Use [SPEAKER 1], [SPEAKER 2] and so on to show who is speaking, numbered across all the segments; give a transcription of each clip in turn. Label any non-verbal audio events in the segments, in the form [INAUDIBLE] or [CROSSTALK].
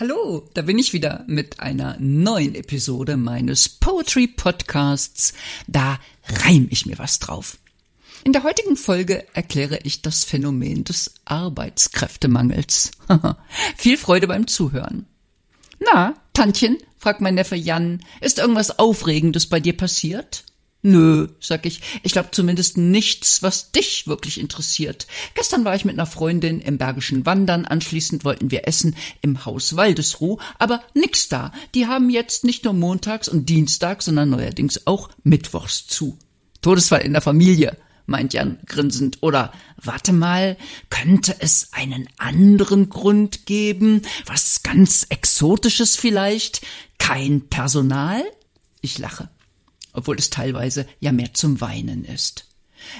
[SPEAKER 1] Hallo, da bin ich wieder mit einer neuen Episode meines Poetry Podcasts. Da reim ich mir was drauf. In der heutigen Folge erkläre ich das Phänomen des Arbeitskräftemangels. [LAUGHS] Viel Freude beim Zuhören. Na, Tantchen, fragt mein Neffe Jan, ist irgendwas Aufregendes bei dir passiert? Nö, sag ich. Ich glaube zumindest nichts, was dich wirklich interessiert. Gestern war ich mit einer Freundin im Bergischen Wandern, anschließend wollten wir essen im Haus Waldesruh, aber nix da. Die haben jetzt nicht nur montags und dienstags, sondern neuerdings auch mittwochs zu. Todesfall in der Familie meint Jan grinsend. Oder warte mal, könnte es einen anderen Grund geben? Was ganz Exotisches vielleicht? Kein Personal? Ich lache, obwohl es teilweise ja mehr zum Weinen ist.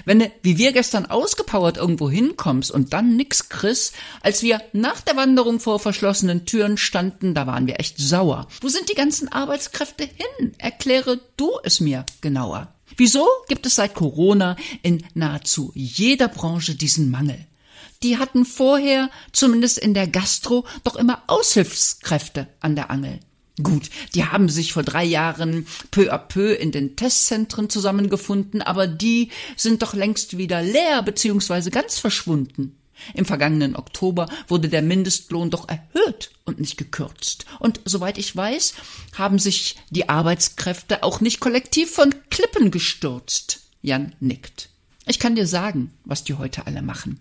[SPEAKER 1] Wenn du, wie wir gestern ausgepowert irgendwo hinkommst und dann nix Chris, als wir nach der Wanderung vor verschlossenen Türen standen, da waren wir echt sauer. Wo sind die ganzen Arbeitskräfte hin? Erkläre du es mir genauer. Wieso gibt es seit Corona in nahezu jeder Branche diesen Mangel? Die hatten vorher, zumindest in der Gastro, doch immer Aushilfskräfte an der Angel. Gut, die haben sich vor drei Jahren peu à peu in den Testzentren zusammengefunden, aber die sind doch längst wieder leer bzw. ganz verschwunden. Im vergangenen Oktober wurde der Mindestlohn doch erhöht und nicht gekürzt. Und soweit ich weiß, haben sich die Arbeitskräfte auch nicht kollektiv von Klippen gestürzt. Jan nickt. Ich kann dir sagen, was die heute alle machen.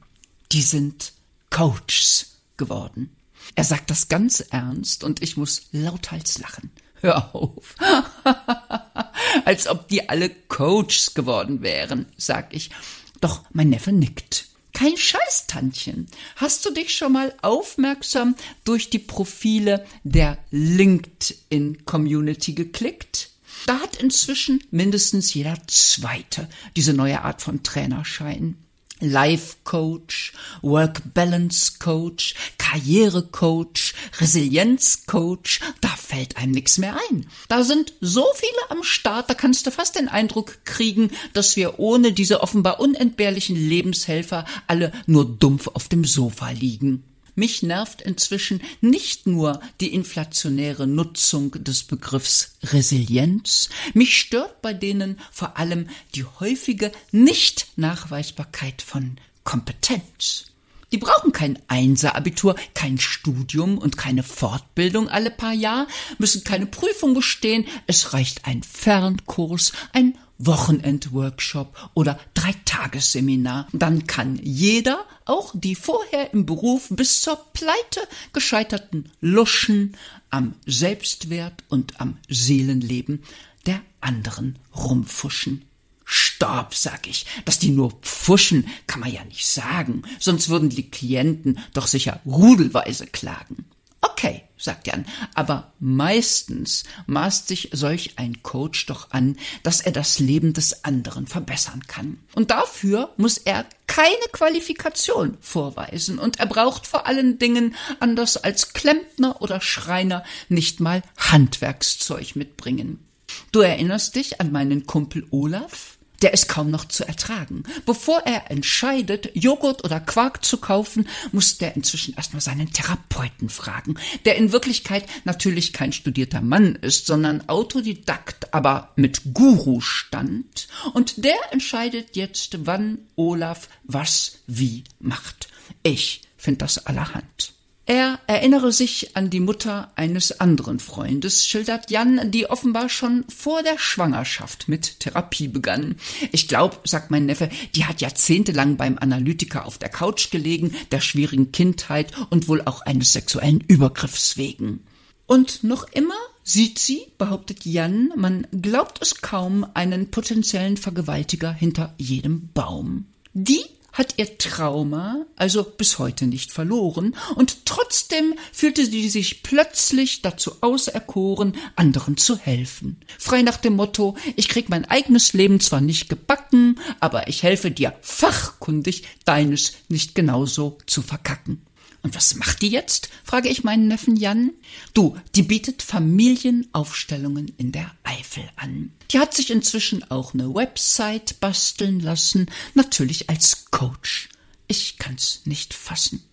[SPEAKER 1] Die sind Coaches geworden. Er sagt das ganz ernst und ich muss lauthals lachen. Hör auf. [LAUGHS] Als ob die alle Coaches geworden wären, sag ich. Doch mein Neffe nickt. Kein Scheiß, Tantchen. Hast du dich schon mal aufmerksam durch die Profile der LinkedIn-Community geklickt? Da hat inzwischen mindestens jeder Zweite diese neue Art von Trainerschein. Life Coach, Work Balance Coach, Karriere Coach, Resilienz Coach, da fällt einem nichts mehr ein. Da sind so viele am Start, da kannst du fast den Eindruck kriegen, dass wir ohne diese offenbar unentbehrlichen Lebenshelfer alle nur dumpf auf dem Sofa liegen. Mich nervt inzwischen nicht nur die inflationäre Nutzung des Begriffs Resilienz, mich stört bei denen vor allem die häufige Nichtnachweisbarkeit von Kompetenz. Die brauchen kein Einser-Abitur, kein Studium und keine Fortbildung alle paar Jahr, müssen keine Prüfung bestehen, es reicht ein Fernkurs, ein Wochenendworkshop oder Dreitagesseminar. Dann kann jeder, auch die vorher im Beruf bis zur Pleite gescheiterten Luschen am Selbstwert und am Seelenleben der anderen rumfuschen. Stopp, sag ich. Dass die nur pfuschen, kann man ja nicht sagen. Sonst würden die Klienten doch sicher rudelweise klagen. Okay, sagt Jan, aber meistens maßt sich solch ein Coach doch an, dass er das Leben des anderen verbessern kann. Und dafür muss er keine Qualifikation vorweisen und er braucht vor allen Dingen, anders als Klempner oder Schreiner, nicht mal Handwerkszeug mitbringen. Du erinnerst dich an meinen Kumpel Olaf? Der ist kaum noch zu ertragen. Bevor er entscheidet, Joghurt oder Quark zu kaufen, muss der inzwischen erstmal seinen Therapeuten fragen, der in Wirklichkeit natürlich kein studierter Mann ist, sondern Autodidakt, aber mit Guru-Stand. Und der entscheidet jetzt, wann Olaf was wie macht. Ich finde das allerhand. Er erinnere sich an die Mutter eines anderen Freundes, schildert Jan, die offenbar schon vor der Schwangerschaft mit Therapie begann. Ich glaube, sagt mein Neffe, die hat jahrzehntelang beim Analytiker auf der Couch gelegen, der schwierigen Kindheit und wohl auch eines sexuellen Übergriffs wegen. Und noch immer sieht sie, behauptet Jan, man glaubt es kaum, einen potenziellen Vergewaltiger hinter jedem Baum. Die hat ihr Trauma also bis heute nicht verloren, und trotzdem fühlte sie sich plötzlich dazu auserkoren, anderen zu helfen. Frei nach dem Motto, ich krieg mein eigenes Leben zwar nicht gebacken, aber ich helfe dir fachkundig, deines nicht genauso zu verkacken. Und was macht die jetzt? frage ich meinen Neffen Jan. Du, die bietet Familienaufstellungen in der Eifel an. Die hat sich inzwischen auch eine Website basteln lassen, natürlich als Coach. Ich kann's nicht fassen.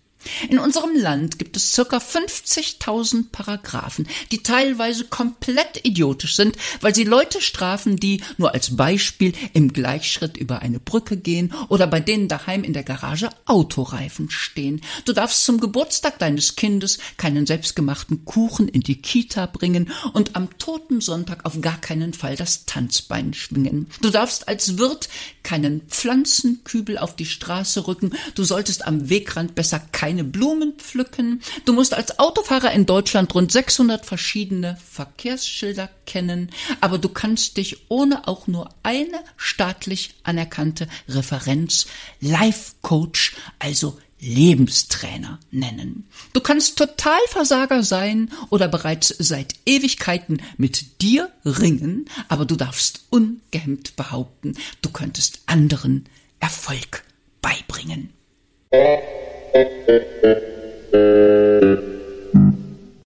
[SPEAKER 1] In unserem Land gibt es circa 50.000 Paragraphen, die teilweise komplett idiotisch sind, weil sie Leute strafen, die nur als Beispiel im Gleichschritt über eine Brücke gehen oder bei denen daheim in der Garage Autoreifen stehen. Du darfst zum Geburtstag deines Kindes keinen selbstgemachten Kuchen in die Kita bringen und am toten Sonntag auf gar keinen Fall das Tanzbein schwingen. Du darfst als Wirt keinen Pflanzenkübel auf die Straße rücken. Du solltest am Wegrand besser kein keine Blumen pflücken. Du musst als Autofahrer in Deutschland rund 600 verschiedene Verkehrsschilder kennen, aber du kannst dich ohne auch nur eine staatlich anerkannte Referenz Life Coach, also Lebenstrainer nennen. Du kannst Totalversager sein oder bereits seit Ewigkeiten mit dir ringen, aber du darfst ungehemmt behaupten, du könntest anderen Erfolg beibringen. Thank you.